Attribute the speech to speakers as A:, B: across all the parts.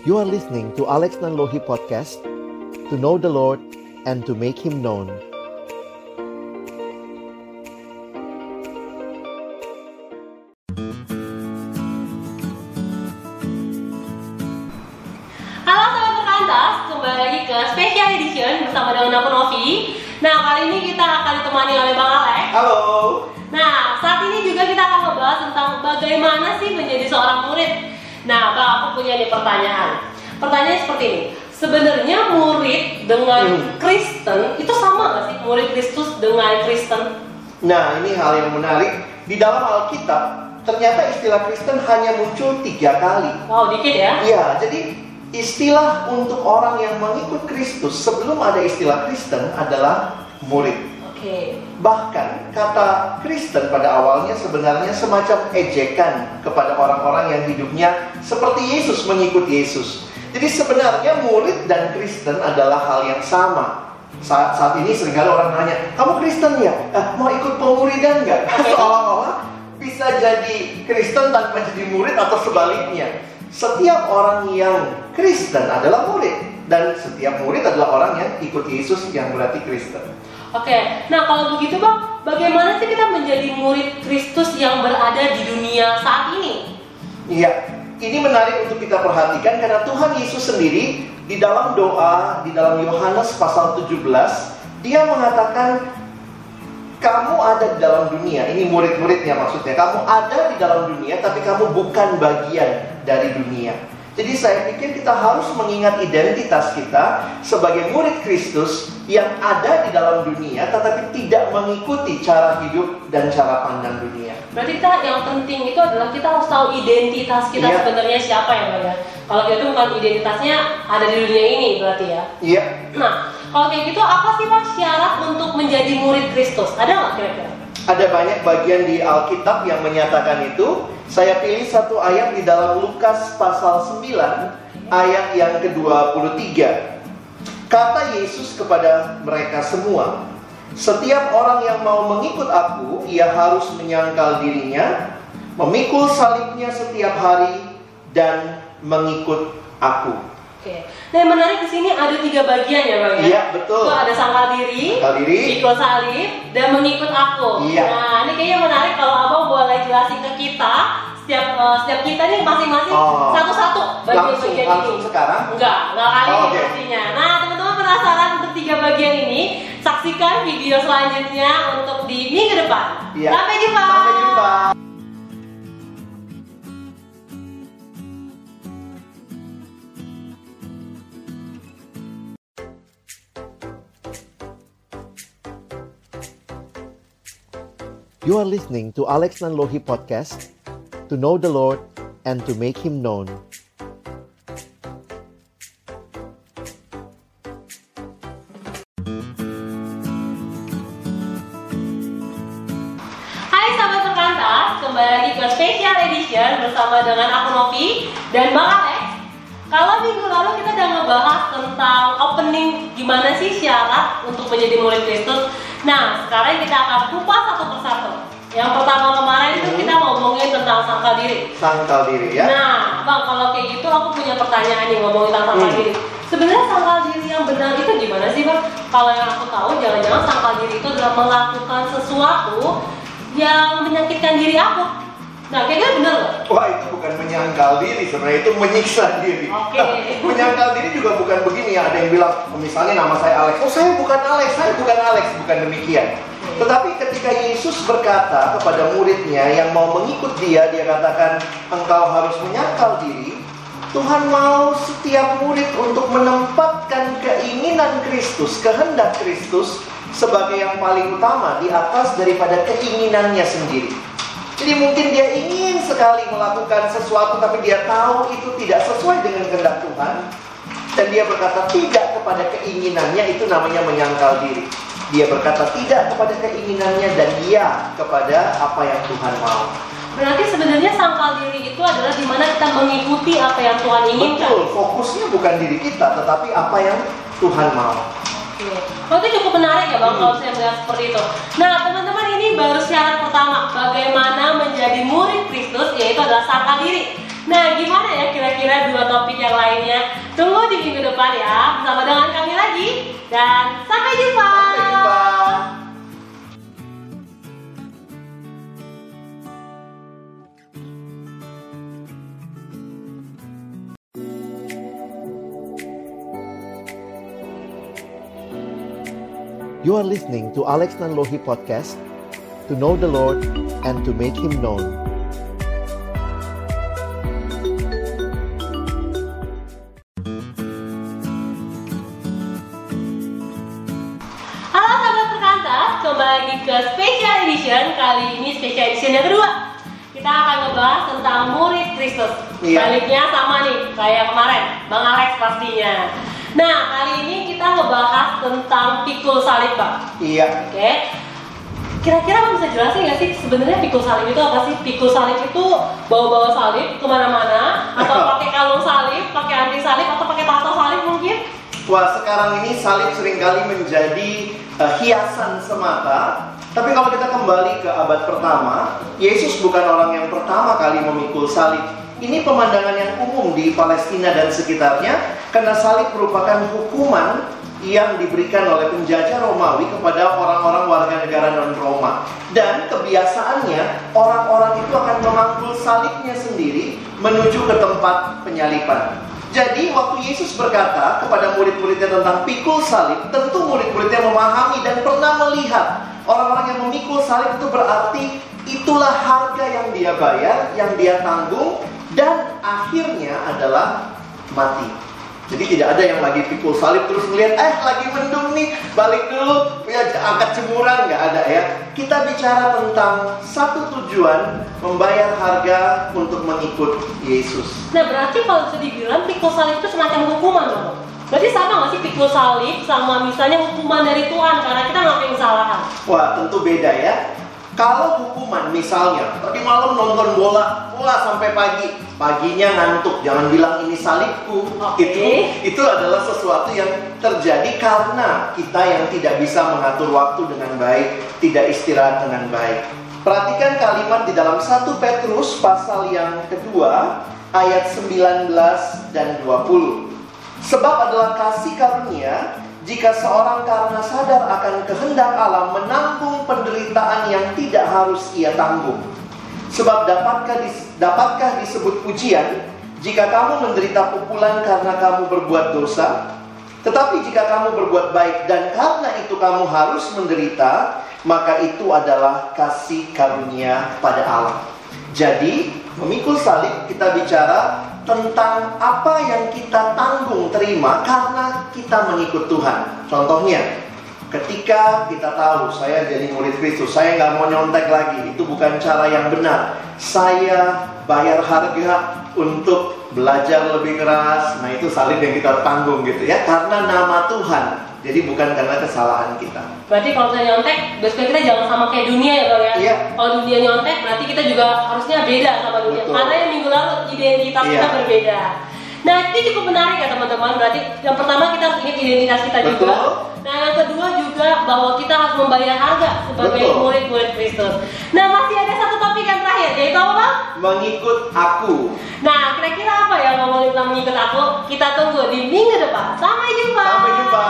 A: You are listening to Alex Nanlohi Podcast To know the Lord and to make Him known
B: Halo sobat perkantas, kembali lagi ke Special Edition bersama dengan aku Novi. Nah kali ini kita akan ditemani oleh Bang Alex.
C: Halo.
B: Nah saat ini juga kita akan membahas tentang bagaimana sih menjadi seorang murid. Nah Bang aku punya nih pertanyaan. Pertanyaannya seperti ini. Sebenarnya murid dengan
C: Hmm.
B: Kristen itu sama nggak sih murid Kristus dengan Kristen?
C: Nah, ini hal yang menarik. Di dalam Alkitab, ternyata istilah Kristen hanya muncul tiga kali.
B: Wow dikit ya.
C: Iya, jadi istilah untuk orang yang mengikut Kristus sebelum ada istilah Kristen adalah murid.
B: Oke.
C: Bahkan kata Kristen pada awalnya sebenarnya semacam ejekan kepada orang-orang yang hidupnya seperti Yesus mengikut Yesus. Jadi sebenarnya murid dan Kristen adalah hal yang sama. Saat, saat ini sering kali orang nanya, kamu Kristen ya? Eh, mau ikut pemuridan nggak? Seolah-olah bisa jadi Kristen tanpa jadi murid atau sebaliknya. Setiap orang yang Kristen adalah murid dan setiap murid adalah orang yang ikut Yesus yang berarti Kristen.
B: Oke, nah kalau begitu bang, bagaimana sih kita menjadi murid Kristus yang berada di dunia saat ini?
C: Iya, ini menarik untuk kita perhatikan karena Tuhan Yesus sendiri di dalam doa di dalam Yohanes pasal 17 dia mengatakan kamu ada di dalam dunia. Ini murid-muridnya maksudnya. Kamu ada di dalam dunia tapi kamu bukan bagian dari dunia. Jadi saya pikir kita harus mengingat identitas kita sebagai murid Kristus yang ada di dalam dunia tetapi tidak mengikuti cara hidup dan cara pandang dunia.
B: Berarti kita yang penting itu adalah kita harus tahu identitas kita
C: Iya.
B: sebenarnya siapa ya Bang ya. Kalau kita bukan identitasnya ada di dunia ini berarti ya.
C: Iya,
B: Nah, kalau kayak gitu apa sih Pak syarat untuk menjadi murid Kristus? Ada nggak kira-kira?
C: Ada banyak bagian di Alkitab yang menyatakan itu. Saya pilih satu ayat di dalam Lukas pasal 9 ayat yang ke-23. Kata Yesus kepada mereka semua, "Setiap orang yang mau mengikut aku, ia harus menyangkal dirinya, memikul salibnya setiap hari dan mengikut aku."
B: Oke. Nah, yang menarik di sini ada tiga bagian ya Bang ya.
C: Iya, betul.
B: Itu ada sangkal diri,
C: Sangkal diri.
B: ikut salib, dan mengikut aku.
C: Iya.
B: Nah, ini kayaknya menarik kalau Abang boleh jelasin ke kita setiap eh, setiap kita nih masing-masing
C: Oh.
B: satu-satu
C: Langsung
B: bagian-bagian
C: langsung
B: ini.
C: sekarang.
B: Enggak, enggak kali
C: Oh, oke.
B: pastinya. Nah, teman-teman penasaran untuk tiga bagian ini? Saksikan video selanjutnya untuk di minggu depan.
C: Iya.
B: Sampai jumpa.
C: Sampai jumpa.
A: You are listening to Alex Nanlohi Podcast To know the Lord and to make Him known
B: Hai sahabat perkantas, kembali lagi ke Special Edition bersama dengan aku Novi dan Bang Alex. Kalau minggu lalu kita udah ngebahas tentang opening gimana sih syarat untuk menjadi murid Kristus. Nah, sekarang kita akan kupas. Yang pertama kemarin itu kita ngomongin tentang sangkal diri.
C: Sangkal diri ya.
B: Nah, Bang, kalau kayak gitu aku punya pertanyaan nih ngomongin tentang sangkal
C: Hmm.
B: diri. Sebenarnya sangkal diri yang benar itu gimana sih, Bang? Kalau yang aku tahu, jangan-jangan sangkal diri itu adalah melakukan sesuatu yang menyakitkan diri aku. Nah, kayaknya benar nggak?
C: Wah itu bukan menyangkal diri sebenarnya itu menyiksa diri.
B: Oke.
C: menyangkal diri juga bukan begini ya. Ada yang bilang, misalnya nama saya Alex. Oh saya bukan Alex, saya bukan Alex, bukan demikian. Tetapi ketika Yesus berkata kepada muridnya yang mau mengikut dia, dia katakan engkau harus menyangkal diri. Tuhan mau setiap murid untuk menempatkan keinginan Kristus, kehendak Kristus sebagai yang paling utama di atas daripada keinginannya sendiri. Jadi mungkin dia ingin sekali melakukan sesuatu tapi dia tahu itu tidak sesuai dengan kehendak Tuhan dan dia berkata tidak kepada keinginannya itu namanya menyangkal diri. Dia berkata tidak kepada keinginannya dan ya kepada apa yang Tuhan mau.
B: Berarti sebenarnya sangkal diri itu adalah di mana kita mengikuti apa yang Tuhan inginkan.
C: Betul, fokusnya bukan diri kita tetapi apa yang Tuhan mau.
B: Oke. Oh, itu cukup menarik ya bang kalau saya melihat seperti itu. Nah teman-teman ini baru syarat pertama bagaimana menjadi murid Kristus yaitu adalah sangkal diri. Nah, gimana ya kira-kira dua topik yang lainnya? Tunggu di minggu depan ya, bersama dengan kami lagi. Dan sampai jumpa.
C: Sampai jumpa.
A: You are listening to Alex Nanlohi Podcast To know the Lord and to make Him known
B: kembali lagi ke Special Edition Kali ini Special Edition yang kedua Kita akan ngebahas tentang murid Kristus
C: Iya.
B: Baliknya sama nih, kayak kemarin Bang Alex pastinya Nah, kali ini kita ngebahas tentang pikul salib Pak
C: Iya.
B: Oke Kira-kira Bang bisa jelasin nggak sih sebenarnya pikul salib itu apa sih? Pikul salib itu bawa-bawa salib ke mana-mana Atau pakai kalung salib, pakai anti salib, atau pakai tato salib mungkin?
C: Wah, sekarang ini salib sering kali menjadi eh, hiasan semata. Tapi kalau kita kembali ke abad pertama, Yesus bukan orang yang pertama kali memikul salib. Ini pemandangan yang umum di Palestina dan sekitarnya karena salib merupakan hukuman yang diberikan oleh penjajah Romawi kepada orang-orang warga negara non-Roma. Dan kebiasaannya orang-orang itu akan memangkul salibnya sendiri menuju ke tempat penyaliban. Jadi waktu Yesus berkata kepada murid-muridnya tentang pikul salib, tentu murid-muridnya memahami dan pernah melihat orang-orang yang memikul salib itu berarti itulah harga yang dia bayar, yang dia tanggung dan akhirnya adalah mati. Jadi tidak ada yang lagi pikul salib terus melihat eh lagi mendung nih balik dulu ya angkat jemuran nggak ada ya. Kita bicara tentang satu tujuan membayar harga untuk mengikut Yesus.
B: Nah berarti kalau bisa dibilang pikul salib itu semacam hukuman dong. Berarti sama nggak sih pikul salib sama misalnya hukuman dari Tuhan karena kita ngelakuin kesalahan?
C: Wah, tentu beda ya. Kalau hukuman misalnya tadi malam nonton bola, bola sampai pagi, paginya ngantuk, jangan bilang ini salibku.
B: Oke.
C: Itu itu adalah sesuatu yang terjadi karena kita yang tidak bisa mengatur waktu dengan baik, tidak istirahat dengan baik. Perhatikan kalimat di dalam 1 Petrus pasal yang kedua ayat 19 dan 20. Sebab adalah kasih karunia jika seorang karena sadar akan kehendak Allah menanggung penderitaan yang tidak harus ia tanggung. Sebab dapatkah, dis- dapatkah disebut pujian jika kamu menderita pukulan karena kamu berbuat dosa? Tetapi jika kamu berbuat baik dan karena itu kamu harus menderita, maka itu adalah kasih karunia pada Allah. Jadi, memikul salib kita bicara tentang apa yang kita tanggung terima karena kita mengikut Tuhan. Contohnya, ketika kita tahu saya jadi murid Kristus, saya nggak mau nyontek lagi, itu bukan cara yang benar. Saya bayar harga untuk belajar lebih keras, nah itu salib yang kita tanggung gitu ya, karena nama Tuhan. Jadi bukan karena kesalahan kita.
B: Berarti kalau misalnya nyontek, besok kita jangan sama kayak dunia ya bang ya.
C: Iya.
B: Kalau dunia nyontek, berarti kita juga harusnya beda sama dunia.
C: Betul.
B: Karena yang minggu lalu identitas
C: Iya.
B: kita berbeda. Nah ini cukup menarik ya teman-teman. Berarti yang pertama kita harus ingat identitas kita juga.
C: Betul.
B: Nah yang kedua juga bahwa kita harus membayar harga sebagai murid-murid Kristus. Nah masih ada satu topik yang terakhir, yaitu apa bang?
C: Mengikut aku.
B: Nah kira-kira apa yang ngomongin tentang mengikut aku? Kita tunggu di minggu depan. Sampai jumpa.
C: Sampai jumpa.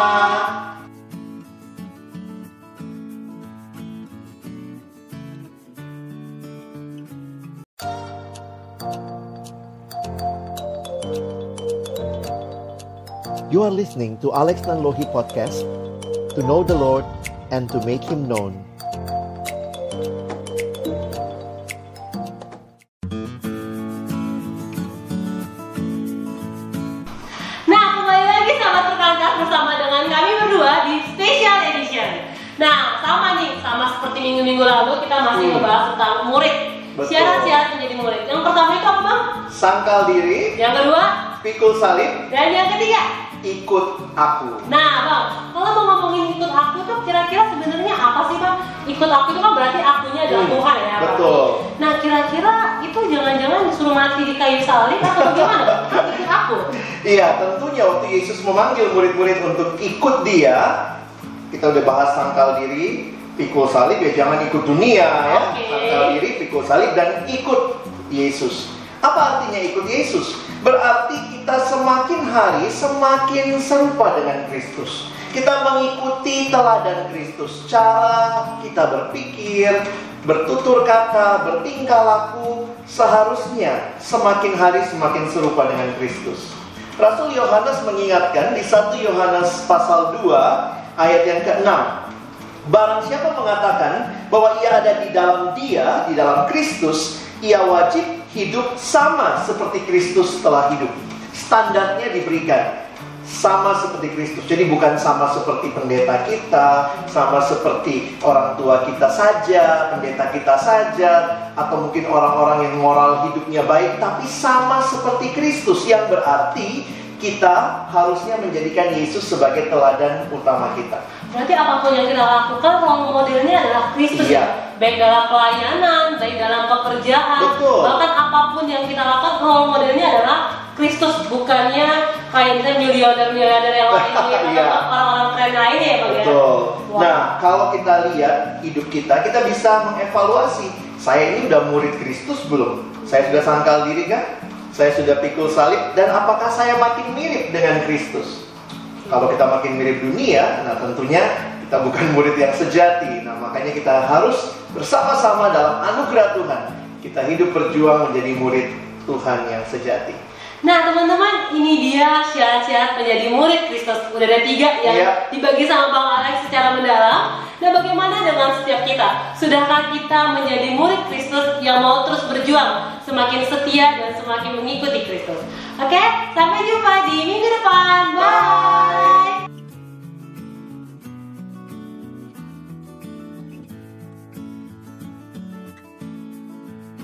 A: You are listening to Alex Nanlohi Podcast To know the Lord and to make Him known
B: Nah, kembali lagi sahabat perkantas bersama dengan kami berdua di Special Edition. Nah, sama nih, sama seperti minggu-minggu lalu kita masih
C: Hmm.
B: ngebahas tentang murid. Syarat-syarat menjadi murid. Yang pertama itu apa bang?
C: Sangkal diri,
B: Yang kedua
C: pikul salib,
B: dan yang ketiga.
C: ikut aku.
B: Nah, bang, kalau mau ngomongin ikut aku tuh kira-kira sebenarnya apa sih bang? Ikut aku itu kan berarti akunya adalah
C: Hmm,
B: Tuhan ya. Bang?
C: betul.
B: Nah, kira-kira itu jangan-jangan disuruh mati di kayu salib atau bagaimana? bang? Ikut aku.
C: Iya, tentunya waktu Yesus memanggil murid-murid untuk ikut dia, kita udah bahas sangkal diri, pikul salib ya jangan ikut dunia ya.
B: Oke.
C: Sangkal diri, pikul salib dan ikut Yesus. Apa artinya ikut Yesus? Berarti kita semakin hari semakin serupa dengan Kristus. Kita mengikuti teladan Kristus, cara kita berpikir, bertutur kata, bertingkah laku, seharusnya semakin hari semakin serupa dengan Kristus. Rasul Yohanes mengingatkan di 1 Yohanes pasal 2 ayat yang ke-6. Barang siapa mengatakan bahwa ia ada di dalam dia, di dalam Kristus, ia wajib hidup sama seperti Kristus telah hidup. Standarnya diberikan sama seperti Kristus. Jadi bukan sama seperti pendeta kita, sama seperti orang tua kita saja, pendeta kita saja, atau mungkin orang-orang yang moral hidupnya baik, tapi sama seperti Kristus yang berarti kita harusnya menjadikan Yesus sebagai teladan utama kita.
B: Berarti apa pun yang kita lakukan, role modelnya adalah Kristus
C: Iya.
B: ya. Baik dalam pelayanan, baik dalam pekerjaan,
C: Betul.
B: bahkan apa pun yang kita lakukan, role modelnya adalah Kristus, bukannya kayak misalnya miliarder-miliarder yang lain ya,
C: Iya.
B: orang-orang keren lainnya ya Bang ya.
C: Betul.
B: Wow.
C: Nah, kalau kita lihat hidup kita, kita bisa mengevaluasi. Saya ini udah murid Kristus belum? Saya sudah sangkal diri kan? Saya sudah pikul salib dan apakah saya makin mirip dengan Kristus? Kalau kita makin mirip dunia, nah tentunya kita bukan murid yang sejati. Nah, makanya kita harus bersama-sama dalam anugerah Tuhan. Kita hidup berjuang menjadi murid Tuhan yang sejati.
B: Nah teman-teman ini dia syarat-syarat menjadi murid Kristus Udah ada tiga yang
C: Iya.
B: dibagi sama Bang Alex secara mendalam Nah bagaimana dengan setiap kita? Sudahkah kita menjadi murid Kristus yang mau terus berjuang Semakin setia dan semakin mengikuti Kristus Oke, sampai jumpa di minggu depan Bye